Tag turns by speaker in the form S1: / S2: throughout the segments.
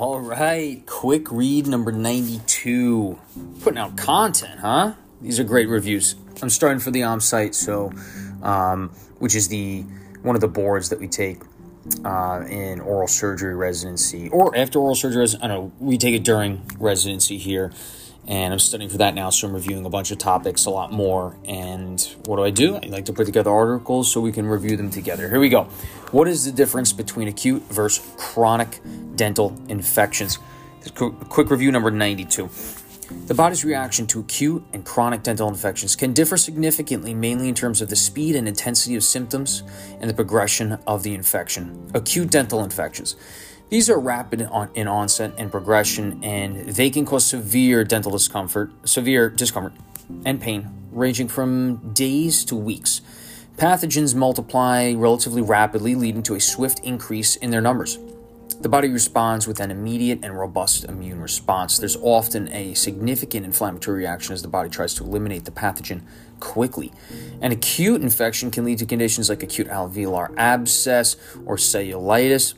S1: All right, quick read number 92. Putting out content, huh? These are great reviews. I'm starting for the OMSITE, so um, which is the one of the boards that we take uh, in oral surgery residency or after oral surgery. I don't know. We take it during residency here, and I'm studying for that now. So I'm reviewing a bunch of topics, a lot more. And what do I do? I like to put together articles so we can review them together. Here we go. What is the difference between acute versus chronic dental infections? Quick review number 92. The body's reaction to acute and chronic dental infections can differ significantly, mainly in terms of the speed and intensity of symptoms and the progression of the infection. Acute dental infections. These are rapid in onset and progression, and they can cause severe dental discomfort, severe discomfort and pain, ranging from days to weeks. Pathogens multiply relatively rapidly, leading to a swift increase in their numbers. The body responds with an immediate and robust immune response. There's often a significant inflammatory reaction as the body tries to eliminate the pathogen quickly. An acute infection can lead to conditions like acute alveolar abscess or cellulitis,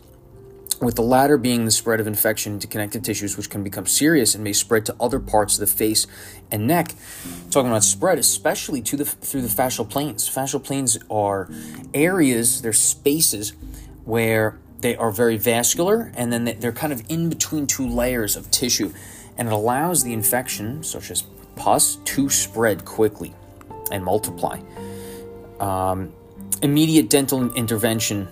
S1: with the latter being the spread of infection to connective tissues, which can become serious and may spread to other parts of the face and neck. Talking about spread, especially to the through the fascial planes. Fascial planes are areas, they're spaces where they are very vascular and then they're kind of in between two layers of tissue, and it allows the infection, such as pus, to spread quickly and multiply. Um, immediate dental intervention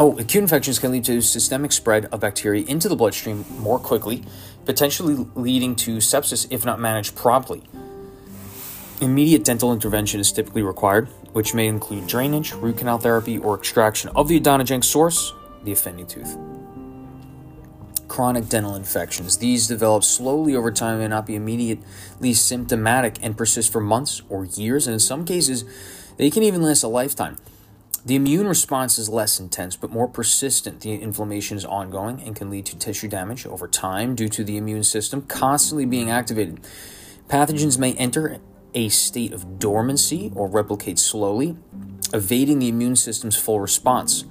S1: Oh, acute infections can lead to systemic spread of bacteria into the bloodstream more quickly, potentially leading to sepsis if not managed promptly. Immediate dental intervention is typically required, which may include drainage, root canal therapy, or extraction of the odontogenic source, the offending tooth. Chronic dental infections. These develop slowly over time and may not be immediately symptomatic and persist for months or years, and in some cases, they can even last a lifetime. The immune response is less intense but more persistent. The inflammation is ongoing and can lead to tissue damage over time due to the immune system constantly being activated. Pathogens may enter a state of dormancy or replicate slowly, evading the immune system's full response.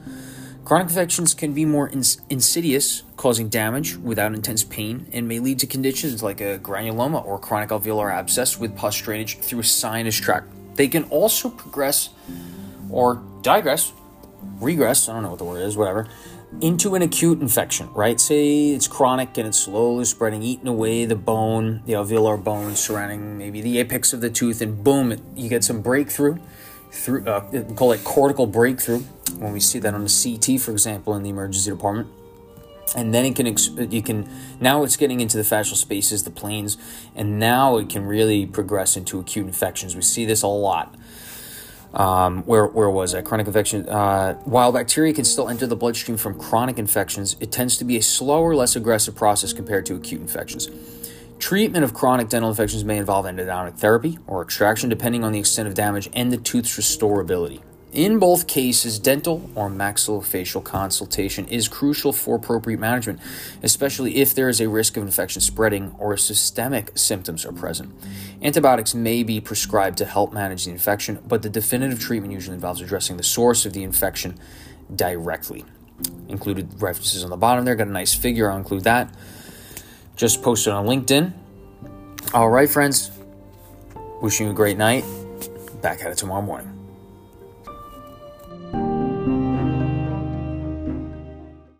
S1: Chronic infections can be more ins- insidious, causing damage without intense pain, and may lead to conditions like a granuloma or chronic alveolar abscess with pus drainage through a sinus tract. They can also progress or digress, regress, I don't know what the word is, whatever, into an acute infection, right? Say it's chronic and it's slowly spreading, eating away the bone, the alveolar bone surrounding maybe the apex of the tooth, and boom, you get some breakthrough through, uh, call it cortical breakthrough when we see that on the CT, for example, in the emergency department. And then it can, you can, now it's getting into the fascial spaces, the planes, and now it can really progress into acute infections. We see this a lot. Um, where, where was I? Chronic infection. Uh, while bacteria can still enter the bloodstream from chronic infections, it tends to be a slower, less aggressive process compared to acute infections. Treatment of chronic dental infections may involve endodontic therapy or extraction, depending on the extent of damage and the tooth's restorability. In both cases, dental or maxillofacial consultation is crucial for appropriate management, especially if there is a risk of infection spreading or systemic symptoms are present. Antibiotics may be prescribed to help manage the infection, but the definitive treatment usually involves addressing the source of the infection directly. Included references on the bottom there, got a nice figure, I'll include that. Just posted on LinkedIn. All right, friends, wishing you a great night. Back at it tomorrow morning.